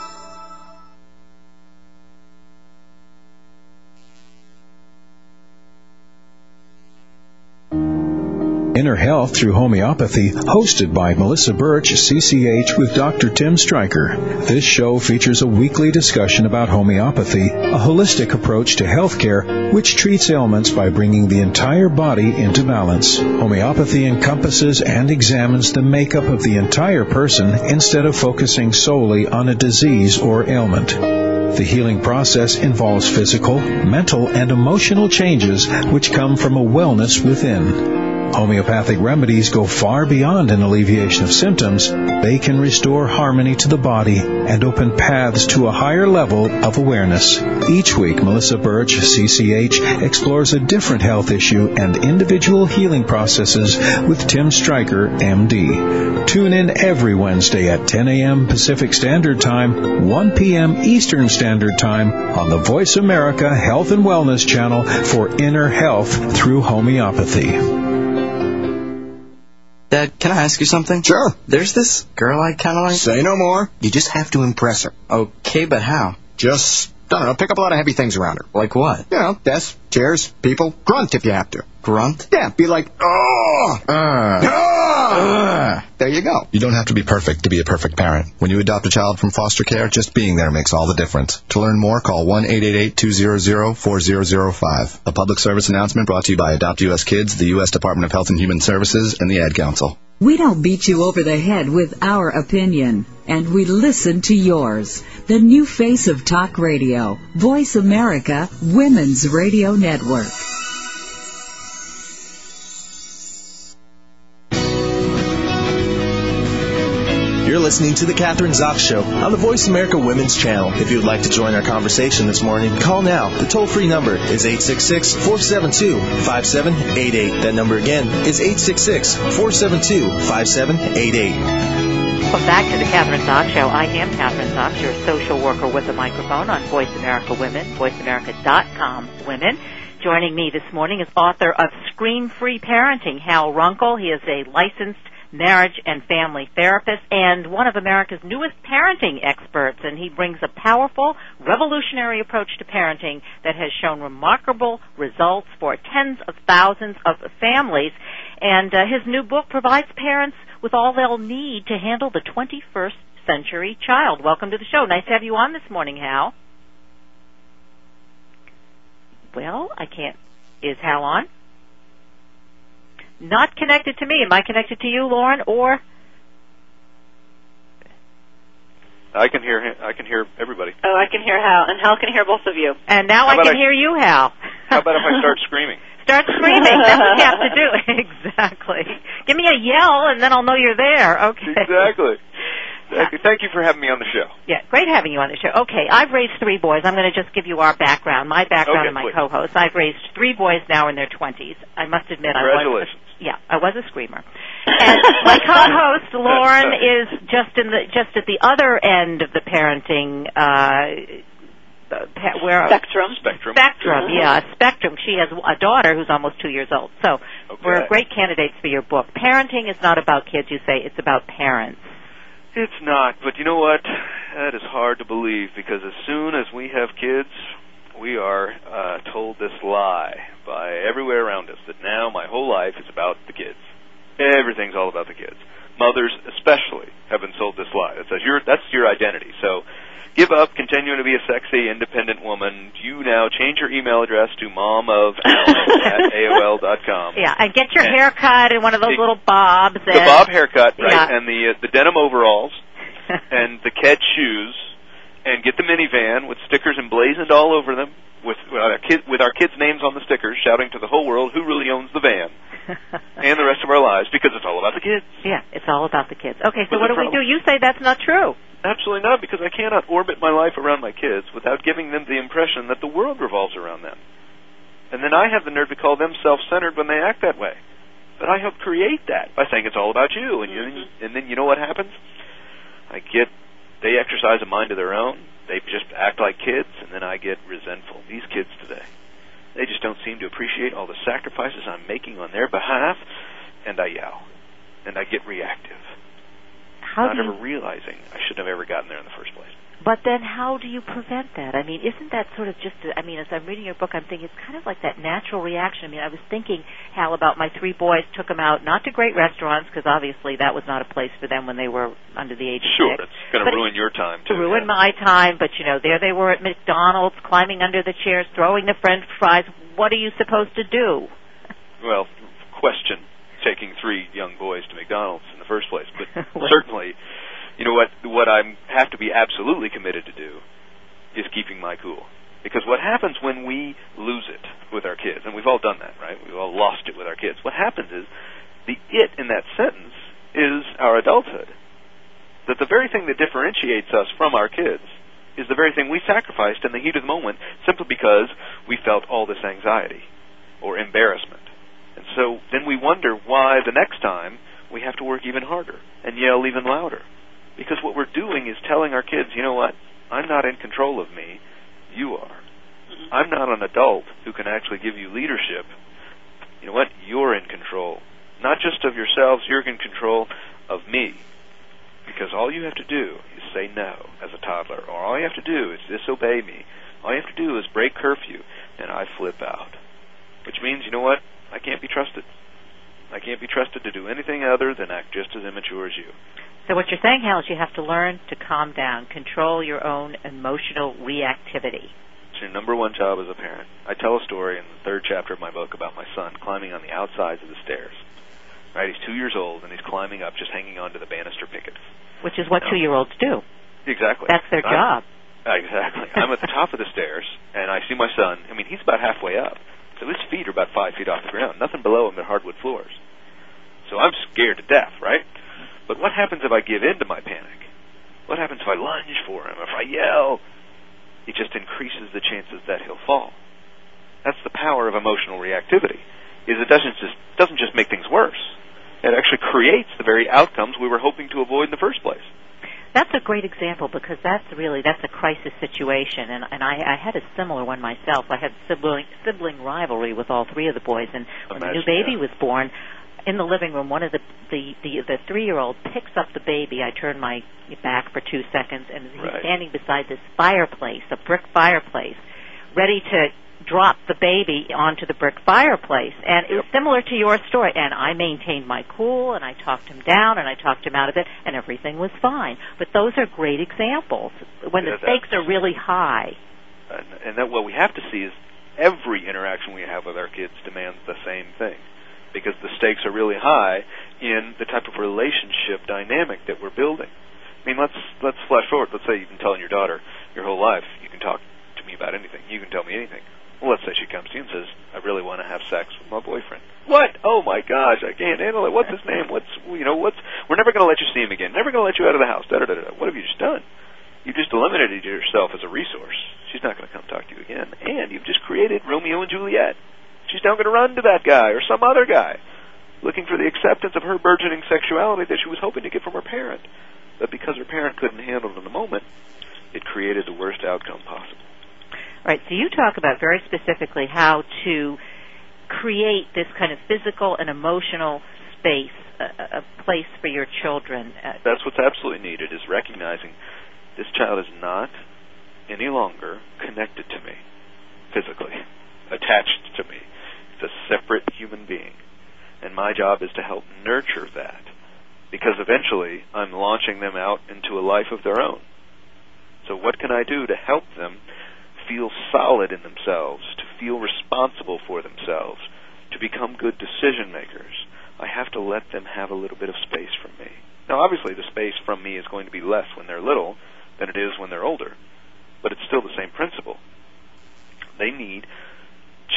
Inner Health Through Homeopathy, hosted by Melissa Birch, CCH, with Dr. Tim Stryker. This show features a weekly discussion about homeopathy, a holistic approach to healthcare which treats ailments by bringing the entire body into balance. Homeopathy encompasses and examines the makeup of the entire person instead of focusing solely on a disease or ailment. The healing process involves physical, mental, and emotional changes which come from a wellness within. Homeopathic remedies go far beyond an alleviation of symptoms. They can restore harmony to the body and open paths to a higher level of awareness. Each week, Melissa Birch, CCH, explores a different health issue and individual healing processes with Tim Stryker, MD. Tune in every Wednesday at 10 a.m. Pacific Standard Time, 1 p.m. Eastern Standard Time on the Voice America Health and Wellness channel for inner health through homeopathy. Dad, can I ask you something? Sure. There's this girl I kind of like. Say no more. You just have to impress her. Okay, but how? Just, I don't know, pick up a lot of heavy things around her. Like what? You know, desks, chairs, people. Grunt if you have to. Grunt? Yeah, be like, oh! Uh. Uh. There you go. You don't have to be perfect to be a perfect parent. When you adopt a child from foster care, just being there makes all the difference. To learn more, call 1-888-200-4005. A public service announcement brought to you by Adopt US Kids, the U.S. Department of Health and Human Services, and the Ad Council. We don't beat you over the head with our opinion, and we listen to yours. The new face of talk radio, Voice America Women's Radio Network. You're listening to The Kathryn Zox Show on the Voice America Women's Channel. If you would like to join our conversation this morning, call now. The toll free number is 866 472 5788. That number again is 866 472 5788. Welcome back to the Kathryn Zox Show. I am Kathryn Zox, your social worker with a microphone on Voice America Women, voiceamerica.com women. Joining me this morning is author of Scream Free Parenting, Hal Runkel. He is a licensed marriage and family therapist and one of America's newest parenting experts and he brings a powerful revolutionary approach to parenting that has shown remarkable results for tens of thousands of families and uh, his new book provides parents with all they'll need to handle the 21st century child. Welcome to the show. Nice to have you on this morning, Hal. Well, I can't. Is Hal on? Not connected to me. Am I connected to you, Lauren, or? I can hear him. I can hear everybody. Oh, I can hear Hal, and Hal can hear both of you. And now How I can I- hear you, Hal. How about if I start screaming? Start screaming. That's what you have to do. exactly. Give me a yell, and then I'll know you're there. Okay. Exactly. Thank you- Thank you for having me on the show. Yeah, great having you on the show. Okay, I've raised three boys. I'm going to just give you our background, my background Okay, and my please. co-host. I've raised three boys now in their 20s. I must admit, I was. Congratulations. Yeah, I was a screamer. And my co-host Lauren is just in the just at the other end of the parenting uh uh, where Spectrum. Spectrum. spectrum, yeah, spectrum. She has a daughter who's almost two years old. So we're great candidates for your book. Parenting is not about kids, you say. It's about parents. It's not, but you know what? That is hard to believe because as soon as we have kids, we are uh, told this lie by everywhere around us that now my whole life is about the kids. Everything's all about the kids. Mothers, especially, have been sold this lie. That says you're, that's your identity. So give up continuing to be a sexy, independent woman. You now change your email address to mom of at AOL dot com. Yeah, and get your And hair cut in one of those the- little bobs. The and, bob haircut, right? Yeah. And the uh, the denim overalls and the Ked shoes, and get the minivan with stickers emblazoned all over them, with with our, kid, with our kids' names on the stickers, shouting to the whole world who really owns the van, and the rest of our lives, because it's all about the kids. yeah, it's all about the kids. Okay, so But what do we do? You say that's not true. Absolutely not, because I cannot orbit my life around my kids without giving them the impression that the world revolves around them. And then I have the nerve to call them self-centered when they act that way. But I help create that by saying it's all about you, and, you, mm-hmm. and then you know what happens? I get they exercise a mind of their own. They just act like kids, and then I get resentful. These kids today, they just don't seem to appreciate all the sacrifices I'm making on their behalf, and I yell, and I get reactive How not do you, ever realizing I shouldn't have ever gotten there in the first place. But then how do you prevent that? I mean, isn't that sort of just, I mean, as I'm reading your book, I'm thinking it's kind of like that natural reaction. I mean, I was thinking, Hal, about my three boys, took them out, not to great restaurants, because obviously that was not a place for them when they were under the age Sure, of six. it's going to ruin your time To too. ruin my time, but you know, there they were at McDonald's, climbing under the chairs, throwing the french fries. What are you supposed to do? well, question taking three young boys to McDonald's in the first place, but certainly, you know what? What I have to be absolutely committed to do is keeping my cool. Because what happens when we lose it with our kids, and we've all done that, right? We've all lost it with our kids. What happens is the it in that sentence is our adulthood. That the very thing that differentiates us from our kids is the very thing we sacrificed in the heat of the moment simply because we felt all this anxiety or embarrassment. And so then we wonder why the next time we have to work even harder and yell even louder. Because what we're doing is telling our kids, you know what? I'm not in control of me. You are. Mm-hmm. I'm not an adult who can actually give you leadership. You know what? You're in control. Not just of yourselves, you're in control of me. Because all you have to do is say no as a toddler, or all you have to do is disobey me. All you have to do is break curfew, and I flip out. Which means, you know what? I can't be trusted. I can't be trusted to do anything other than act just as immature as you. So what you're saying, Hal, is you have to learn to calm down, control your own emotional reactivity. It's your number one job as a parent. I tell a story in the third chapter of my book about my son climbing on the outsides of the stairs. Right, he's two years old and he's climbing up, just hanging onto the banister pickets. Which is what two-year-olds do. Exactly. That's their I'm- job. Exactly. I'm at the top of the stairs, and I see my son. I mean, he's about halfway up, so his feet are about five feet off the ground. Nothing below him but hardwood floors. So I'm scared to death, right? But what happens if I give in to my panic? What happens if I lunge for him? If I yell? It just increases the chances that he'll fall. That's the power of emotional reactivity. Is it doesn't just doesn't just make things worse. It actually creates the very outcomes we were hoping to avoid in the first place. That's a great example because that's really that's a crisis situation, and and I, I had a similar one myself. I had sibling sibling rivalry with all three of the boys, and when the new baby was born, in the living room, one of the the the, the three year old picks up the baby. I turn my back for two seconds, and he's Right. standing beside this fireplace, a brick fireplace, ready to drop the baby onto the brick fireplace. And it was similar to your story. And I maintained my cool, and I talked him down, and I talked him out of it, and everything was fine. But those are great examples when the stakes are really high. and, and that what we have to see is every interaction we have with our kids demands the same thing because the stakes are really high in the type of relationship dynamic that we're building. I mean, let's let's flash forward. Let's say you've been telling your daughter your whole life, you can talk to me about anything. You can tell me anything. Well, let's say she comes to you and says, "I really want to have sex with my boyfriend." What? Oh my gosh, I can't handle it. What's his name? What's you know? What's? We're never going to let you see him again. Never going to let you out of the house. Da da da da. What have you just done? You just eliminated yourself as a resource. She's not going to come talk to you again. And you've just created Romeo and Juliet. She's now going to run to that guy or some other guy, looking for the acceptance of her burgeoning sexuality that she was hoping to get from her parent. But because her parent couldn't handle it in the moment, it created the worst outcome possible. Right. So you talk about very specifically how to create this kind of physical and emotional space, a, a place for your children. Uh, That's what's absolutely needed is recognizing this child is not any longer connected to me physically, attached to me. It's a separate human being. And my job is to help nurture that. Because eventually I'm launching them out into a life of their own. So what can I do to help them feel solid in themselves, to feel responsible for themselves, to become good decision makers? I have to let them have a little bit of space from me. Now obviously the space from me is going to be less when they're little than it is when they're older. But it's still the same principle. They need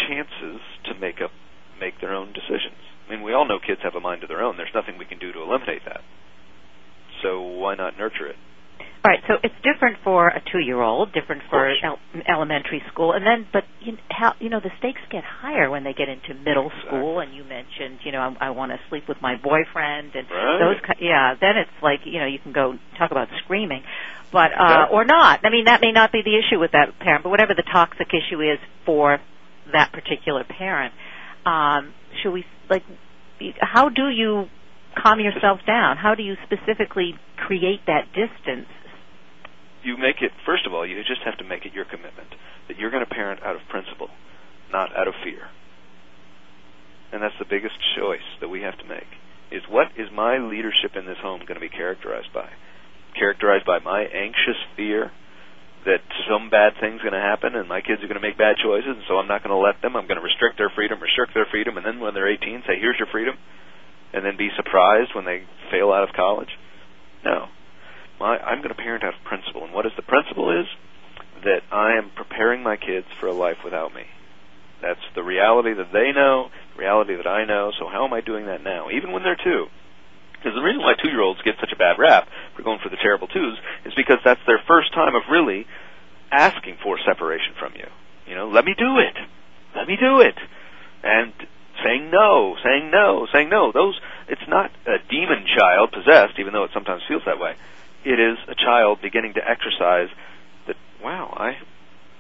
chances to make up make their own decisions. I mean, we all know kids have a mind of their own. There's nothing we can do to eliminate that. So why not nurture it? All right, so it's different for a two-year-old, different for el- elementary school, and then, but you, how, you know, the stakes get higher when they get into middle school. And you mentioned, you know, I, I want to sleep with my boyfriend, and Right. those, yeah. Then it's like, you know, you can go talk about screaming, but uh, Exactly. or not. I mean, that may not be the issue with that parent, but whatever the toxic issue is for that particular parent, um, should we like? How do you calm yourself down? How do you specifically create that distance You make it, first of all, you just have to make it your commitment that you're going to parent out of principle, not out of fear. And that's the biggest choice that we have to make. Is what is my leadership in this home going to be characterized by? Characterized by my anxious fear that some bad thing's going to happen and my kids are going to make bad choices and so I'm not going to let them. I'm going to restrict their freedom, restrict their freedom, and then when they're 18 say, here's your freedom, and then be surprised when they fail out of college. No. My, I'm going to parent out of principle. And what is the principle is? That I am preparing my kids for a life without me. That's the reality that they know, reality that I know. So how am I doing that now? Even when they're two. Because the reason why two-year-olds get such a bad rap for going for the terrible twos is because that's their first time of really asking for separation from you. You know, let me do it. Let me do it. And saying no, saying no, saying no. Those, it's not a demon child possessed, even though it sometimes feels that way. It is a child beginning to exercise that, wow, I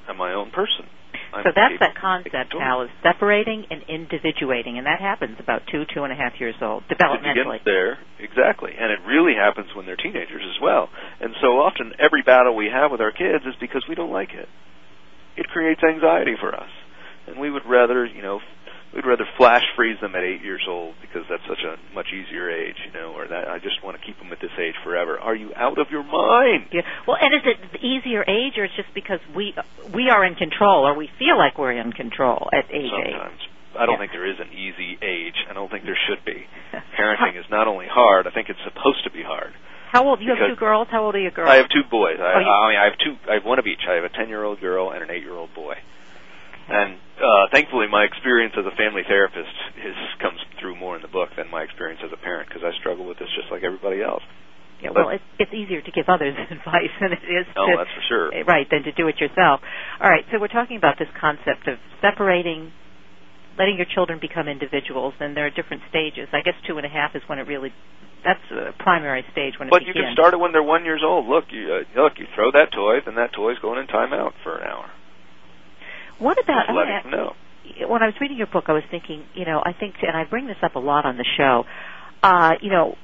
am my own person. I'm so that's that concept, make a choice. Hal, is separating and individuating, and that happens about two, two and a half years old, It developmentally. begins there, exactly. And it really happens when they're teenagers as well. And so often every battle we have with our kids is because we don't like it. It creates anxiety for us. And we would rather, you know, we'd rather flash freeze them at eight years old because that's such a much easier age, you know, or that I just want to keep them at this age forever. Are you out of your mind? Yeah. Well, and is it the easier age, or it's just because we we are in control, or we feel like we're in control at age eight? Sometimes. I don't Yeah. think there is an easy age. I don't think there should be. Parenting is not only hard, I think it's supposed to be hard. How old? You have two girls. How old are your girls? I have two boys. I, Oh, you- I mean, I have two. I have one of each. I have a ten-year-old girl and an eight-year-old boy. And uh, thankfully, my experience as a family therapist is comes through more in the book than my experience as a parent because I struggle with this just like everybody else. Yeah, well, it's it's easier to give others advice than it is Oh, to that's for sure. eh, right than to do it yourself. All right, so we're talking about this concept of separating, letting your children become individuals, and there are different stages. I guess two and a half is when it really that's a primary stage when it But you can start it when they're one years old. Look, you uh, look, you throw that toy, then that toy's going in timeout for an hour. What about? Just let know. when I was reading your book, I was thinking, you know, I think, and I bring this up a lot on the show. Uh, you know,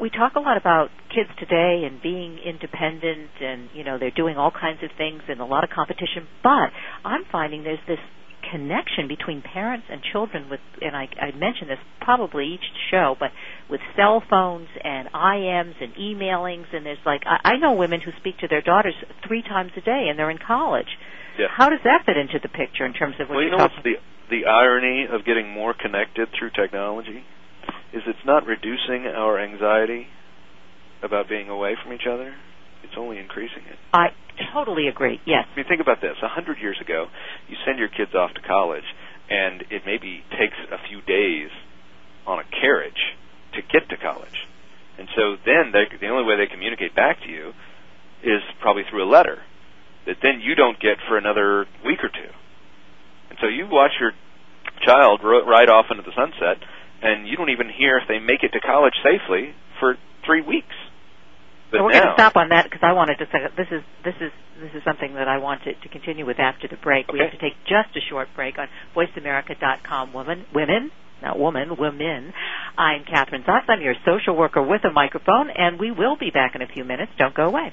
we talk a lot about kids today and being independent, and you know, they're doing all kinds of things and a lot of competition. But I'm finding there's this connection between parents and children with, and I, I mention this probably each show, but with cell phones and IMs and emailings, and there's like, I, I know women who speak to their daughters three times a day, and they're in college. Yeah. How does that fit into the picture in terms of what Well, you know what's the the irony of getting more connected through technology is it's not reducing our anxiety about being away from each other. It's only increasing it. I totally agree. Yes. I mean, think about this. A hundred years ago, you send your kids off to college, and it maybe takes a few days on a carriage to get to college. And so then they, the only way they communicate back to you is probably through a letter that then you don't get for another week or two. And so you watch your child ro- ride off into the sunset, and you don't even hear if they make it to college safely for three weeks. But so we're now, going to stop on that because I wanted to say this is this is this is something that I wanted to continue with after the break. We have to take just a short break on VoiceAmerica.com. Women, women, not woman, women. I'm Kathryn Zox. I'm your social worker with a microphone, and we will be back in a few minutes. Don't go away.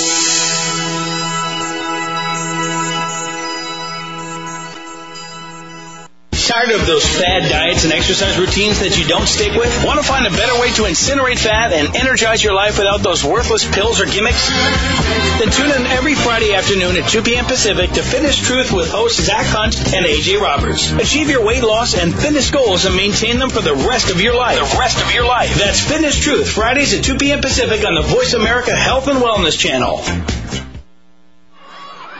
Tired of those fad diets and exercise routines that you don't stick with? Want to find a better way to incinerate fat and energize your life without those worthless pills or gimmicks? Then tune in every Friday afternoon at 2 p.m. Pacific to Fitness Truth with hosts Zach Hunt and AJ Roberts. Achieve your weight loss and fitness goals and maintain them for the rest of your life. The rest of your life. That's Fitness Truth, Fridays at 2 p.m. Pacific on the Voice America Health and Wellness channel.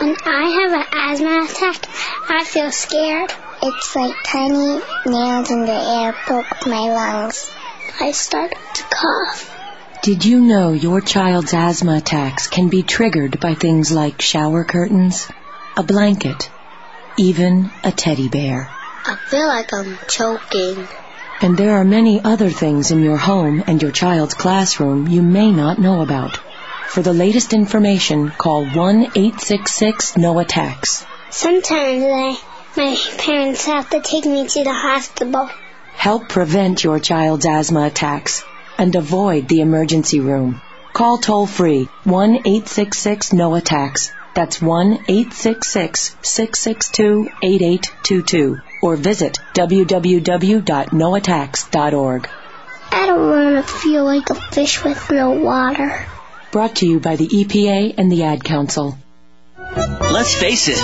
When I have an asthma attack, I feel scared. It's like tiny nails in the air poke my lungs. I start to cough. Did you know your child's asthma attacks can be triggered by things like shower curtains, a blanket, even a teddy bear? I feel like I'm choking. And there are many other things in your home and your child's classroom you may not know about. For the latest information, call 1-866-NO-ATTACKS. Sometimes I, my parents have to take me to the hospital. Help prevent your child's asthma attacks and avoid the emergency room. Call toll free 1 866 No Attacks. That's 1 866 662 8822 or visit www.noattacks.org. I don't want to feel like a fish with no water. Brought to you by the EPA and the Ad Council. Let's face it,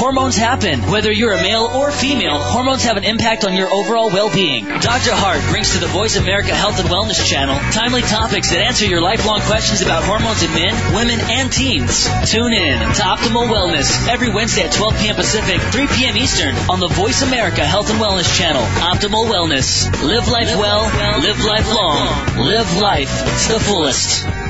hormones happen. Whether you're a male or female, hormones have an impact on your overall well-being. Dr. Hart brings to the Voice America Health and Wellness channel timely topics that answer your lifelong questions about hormones in men, women, and teens. Tune in to Optimal Wellness every Wednesday at 12 p.m. Pacific, 3 p.m. Eastern on the Voice America Health and Wellness channel. Optimal Wellness. Live life well, live life long, live life to the fullest.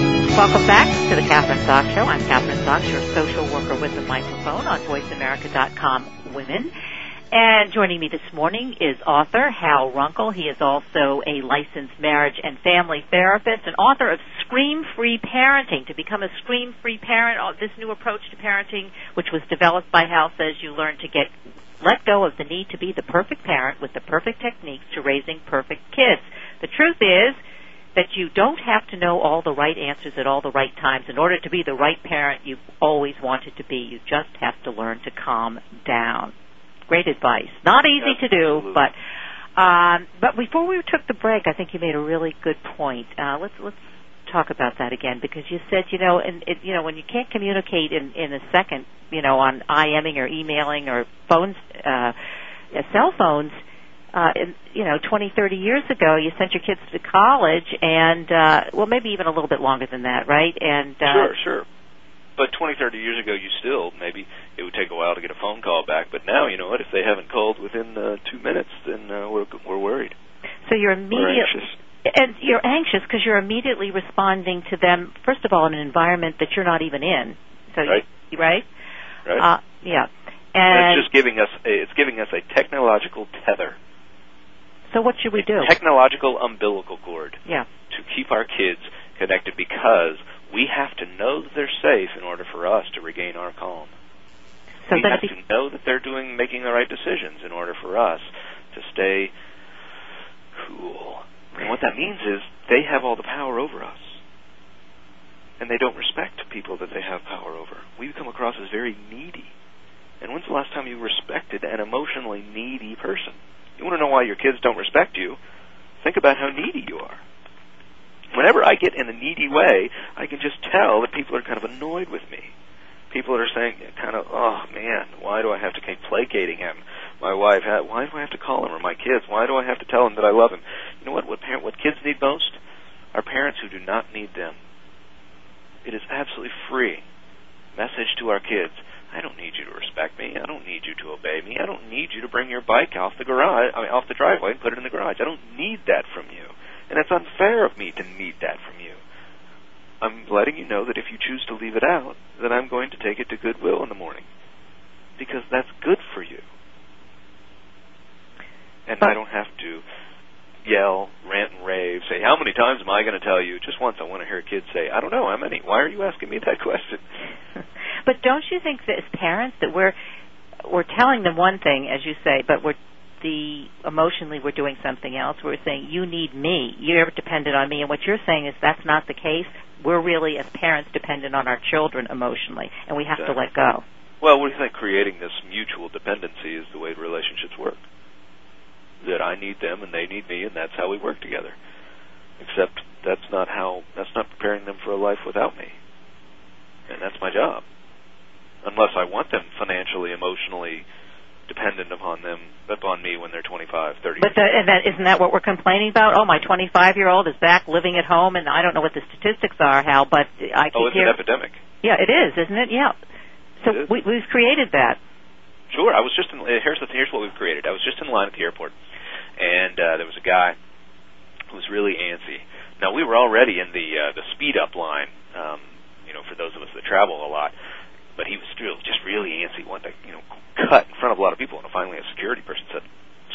Welcome back to the Kathryn Zox Show. I'm Kathryn Zox, your social worker with the microphone on VoiceAmerica.com Women. And joining me this morning is author Hal Runkel. He is also a licensed marriage and family therapist and author of Scream Free Parenting. To become a scream free parent, uh, this new approach to parenting, which was developed by Hal, says you learn to get let go of the need to be the perfect parent with the perfect techniques to raising perfect kids. The truth is, that you don't have to know all the right answers at all the right times. In order to be the right parent you've always wanted to be, you just have to learn to calm down. Great advice. Not easy to do, but um, but before we took the break, I think you made a really good point. Uh, let's let's talk about that again because you said you know and it, you know when you can't communicate in in a second, you know on IMing or emailing or phones, uh, cell phones uh, in, you know, 20, 30 years ago, you sent your kids to college, and uh, well, maybe even a little bit longer than that, right? And uh, sure, sure. But 20, 30 years ago, you still maybe it would take a while to get a phone call back. But now, you know what? If they haven't called within uh, two minutes, then uh, we're we're worried. So you're immediately. anxious. And you're anxious because you're immediately responding to them. First of all, in an environment that you're not even in. So Right. you, right? Right. Uh, yeah. And And it's just giving us a, it's giving us a technological tether, so, what should we do? technological umbilical cord Yeah. to keep our kids connected because we have to know that they're safe in order for us to regain our calm. So we have be- to know that they're doing making the right decisions in order for us to stay cool. And what that means is they have all the power over us. And they don't respect people that they have power over. We come across as very needy. And when's the last time you respected an emotionally needy person? You want to know why your kids don't respect you? Think about how needy you are. Whenever I get in a needy way, I can just tell that people are kind of annoyed with me. People are saying, kind of, oh man, why do I have to keep placating him? My wife, why do I have to call him? Or my kids, why do I have to tell him that I love him? You know what? What parent, what kids need most are parents who do not need them. It is absolutely free. Message to our kids: I don't need you to respect me. I don't need you to obey me. I don't need you to bring your bike off the garage, I mean, off the driveway and put it in the garage. I don't need that from you, and it's unfair of me to need that from you. I'm letting you know that if you choose to leave it out, then I'm going to take it to Goodwill in the morning because that's good for you, and I don't have to yell, rant, and rave, say, "How many times am I going to tell you?" Just once, I want to hear a kid say, "I don't know how many." Why are you asking me that question? But don't you think that as parents that we're we're telling them one thing, as you say, but we're the emotionally we're doing something else. We're saying you need me. You're dependent on me, and what you're saying is that's not the case. We're really, as parents, dependent on our children emotionally, and we have to let go. Well, we think creating this mutual dependency is the way relationships work. That I need them and they need me, and that's how we work together. Except that's not how. That's not preparing them for a life without me. And that's my job. Unless I want them financially, emotionally dependent upon them, upon me when they're 25, 30. But the, and that, isn't that what we're complaining about? Oh, my 25 year old is back living at home, and I don't know what the statistics are, Hal, but I keep oh, it's hearing. an epidemic. Yeah, it is, isn't it? Yeah. So It we, we've created that. Sure. I was just in. uh, Here's the here's what we've created. I was just in line at the airport, and uh, there was a guy who was really antsy. Now we were already in the uh, the speed up line. Um, you know, for those of us that travel a lot. But he was still just really antsy, wanted to you know cut in front of a lot of people. And finally, a security person said,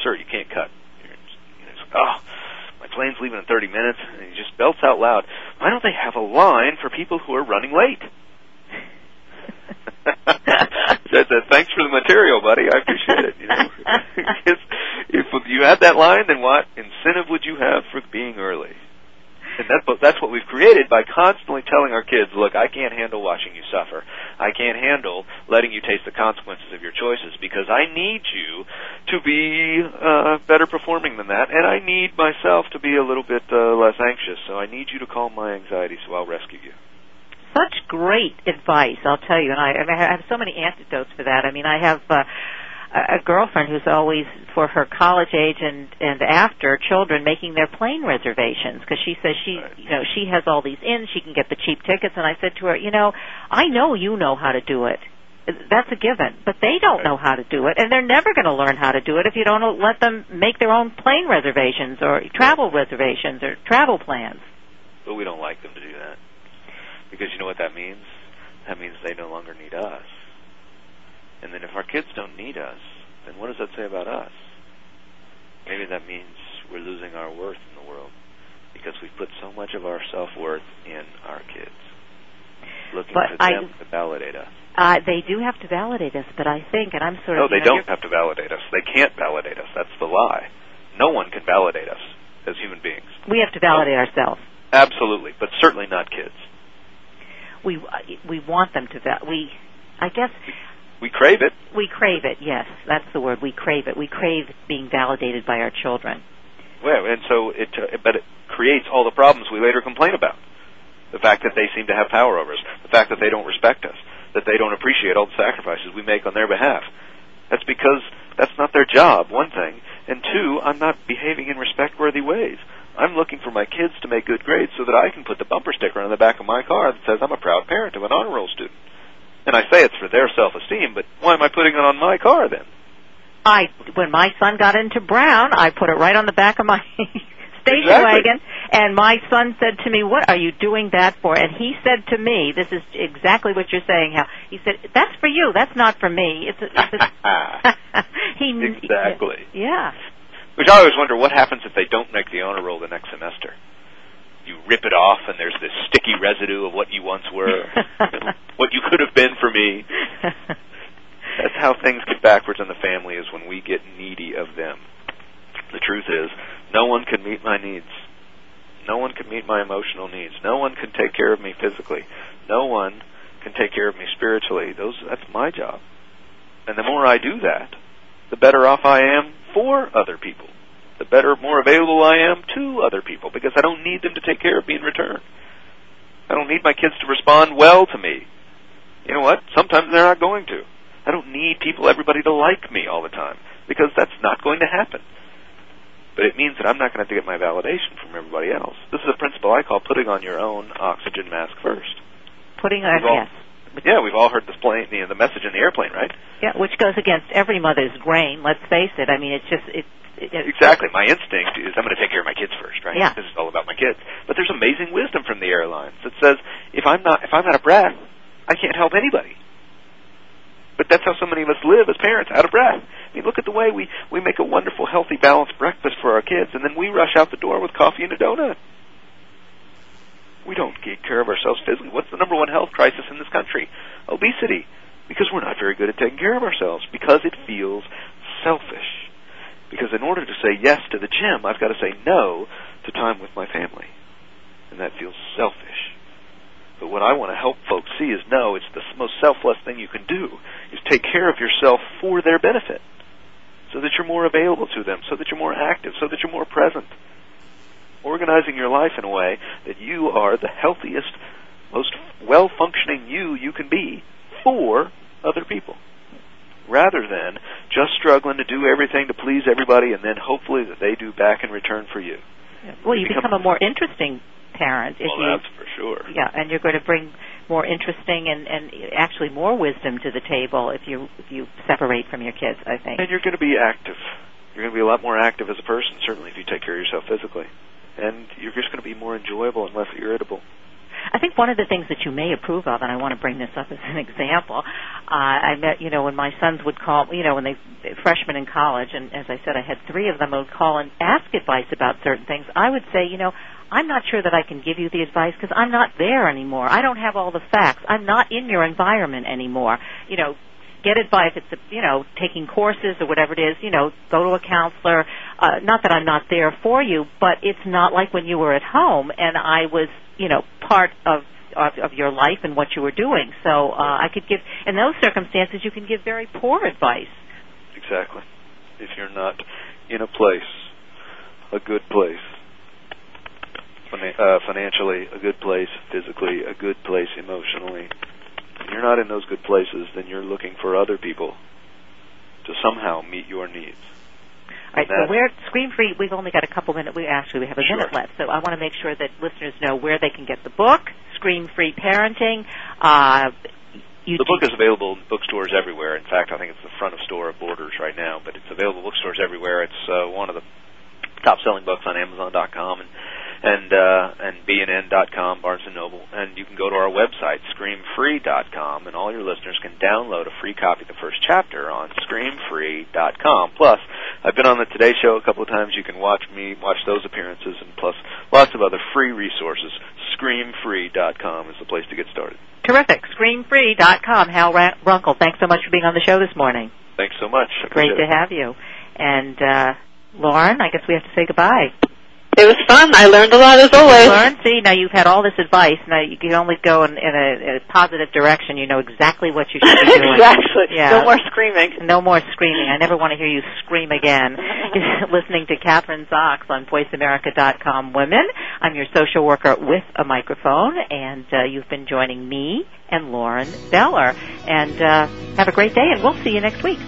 "Sir, you can't cut." Know, he's like, "Oh, my plane's leaving in 30 minutes," and he just belts out loud, "Why don't they have a line for people who are running late?" I said, "Thanks for the material, buddy. I appreciate it." You know, if you had that line, then what incentive would you have for being early? And that's what, that's what we've created by constantly telling our kids, look, I can't handle watching you suffer. I can't handle letting you taste the consequences of your choices because I need you to be uh, better performing than that, and I need myself to be a little bit uh, less anxious. So I need you to calm my anxiety, so I'll rescue you. Such great advice, I'll tell you, and I, I, have so many antidotes for that. I mean, I have uh, a girlfriend who's always, for her college age and and after, children making their plane reservations because she says she, you know, she has all these in, she can get the cheap tickets, and I said to her, you know, I know you know how to do it. That's a given, but they don't know how to do it, and they're never going to learn how to do it if you don't let them make their own plane reservations or travel reservations or travel plans. But we don't like them to do that because you know what that means? That means they no longer need us. And then if our kids don't need us, then what does that say about us? Maybe that means we're losing our worth in the world because we've put so much of our self worth in our kids, looking But for I- them to validate us. Uh, they do have to validate us, but I think, and I'm sort No, of. they know, don't have to validate us. They can't validate us. That's the lie. No one can validate us as human beings. We have to validate ourselves. Absolutely, but certainly not kids. We we want them to. Va- we, I guess, We crave it. we crave it. Yes, that's the word. We crave it. We crave being validated by our children. Well, and so it, uh, but it creates all the problems we later complain about. The fact that they seem to have power over us, the fact that they don't respect us, that they don't appreciate all the sacrifices we make on their behalf. That's because that's not their job, one thing. And two, I'm not behaving in respect-worthy ways. I'm looking for my kids to make good grades so that I can put the bumper sticker on the back of my car that says I'm a proud parent of an honor roll student. And I say it's for their self-esteem, but why am I putting it on my car then? I when my son got into Brown, I put it right on the back of my station Exactly. wagon, and my son said to me, "What are you doing that for?" And he said to me, "This is exactly what you're saying, Hal." He said, "That's for you. That's not for me." It's, a, it's a, he Exactly. yeah. Which I always wonder what happens if they don't make the honor roll the next semester. You rip it off, and there's this sticky residue of what you once were, what you could have been for me. That's how things get backwards in the family is when we get needy of them. The truth is, no one can meet my needs. No one can meet my emotional needs. No one can take care of me physically. No one can take care of me spiritually. Those that's my job. And the more I do that, the better off I am for other people. The better, more available I am to other people because I don't need them to take care of me in return. I don't need my kids to respond well to me. You know what? Sometimes they're not going to. I don't need people, everybody to like me all the time because that's not going to happen. But it means that I'm not going to have to get my validation from everybody else. This is a principle I call putting on your own oxygen mask first. Putting on yes. Yeah, we've all heard this plane, you know, the message in the airplane, right? Yeah, which goes against every mother's grain. Let's face it. I mean, it's just it. it it- Exactly. My instinct is I'm going to take care of my kids first, right? Yeah. This is all about my kids. But there's amazing wisdom from the airlines that says if I'm not if I'm out of breath, I can't help anybody. But that's how so many of us live as parents, out of breath. I mean, look at the way we we make a wonderful, healthy, balanced breakfast for our kids, and then we rush out the door with coffee and a donut. We don't take care of ourselves physically. What's the number one health crisis in this country? Obesity. Because we're not very good at taking care of ourselves. Because it feels selfish. Because in order to say yes to the gym, I've got to say no to time with my family. And that feels selfish. But what I want to help folks see is no, it's the most selfless thing you can do, is take care of yourself for their benefit. So that you're more available to them, so that you're more active, so that you're more present. Organizing your life in a way that you are the healthiest, most well functioning you you can be for other people. Rather than just struggling to do everything to please everybody and then hopefully that they do back in return for you. Well, you become a more interesting parent if well, you that's for sure. yeah, and you're going to bring more interesting and and actually more wisdom to the table if you if you separate from your kids. I think. And you're going to be active. You're going to be a lot more active as a person, certainly if you take care of yourself physically. And you're just going to be more enjoyable and less irritable. I think one of the things that you may approve of, and I want to bring this up as an example, uh, I met, you know, when my sons would call, you know, when they freshmen in college, and as I said, I had three of them would call and ask advice about certain things. I would say, you know, I'm not sure that I can give you the advice because I'm not there anymore. I don't have all the facts. I'm not in your environment anymore. You know, get advice. If it's you know taking courses or whatever it is. You know, go to a counselor. Uh, not that I'm not there for you, but it's not like when you were at home and I was you know part of of, of your life and what you were doing. So uh, I could give in those circumstances you can give very poor advice. Exactly. If you're not in a place, a good place, Fina- uh, financially a good place, physically a good place, emotionally. If you're not in those good places, then you're looking for other people to somehow meet your needs. All right, so where screen free? We've only got a couple minutes. We actually we have a Sure. minute left, so I want to make sure that listeners know where they can get the book, Scream Free Parenting. Uh, The book is available in bookstores everywhere. In fact, I think it's the front of store of Borders right now, but it's available in bookstores everywhere. It's uh, one of the top selling books on Amazon.com and and uh, and BNN.com, Barnes and Noble, and you can go to our website ScreamFree.com, and all your listeners can download a free copy of the first chapter on ScreamFree.com. Plus, I've been on the Today Show a couple of times. You can watch me watch those appearances, and plus lots of other free resources. ScreamFree.com is the place to get started. terrific. ScreamFree.com. Hal Runkel, thanks so much for being on the show this morning. Thanks so much. Great to have you. And uh, Lauren, I guess we have to say goodbye. It was fun. I learned a lot as always. Lauren, see, now you've had all this advice. Now you can only go in, in, a, in a positive direction. You know exactly what you should be doing. exactly. Yeah. No more screaming. No more screaming. I never want to hear you scream again. Listening to Kathryn Zox on VoiceAmerica.com Women. I'm your social worker with a microphone, and uh, you've been joining me and Lauren Beller. And uh, have a great day, and we'll see you next week.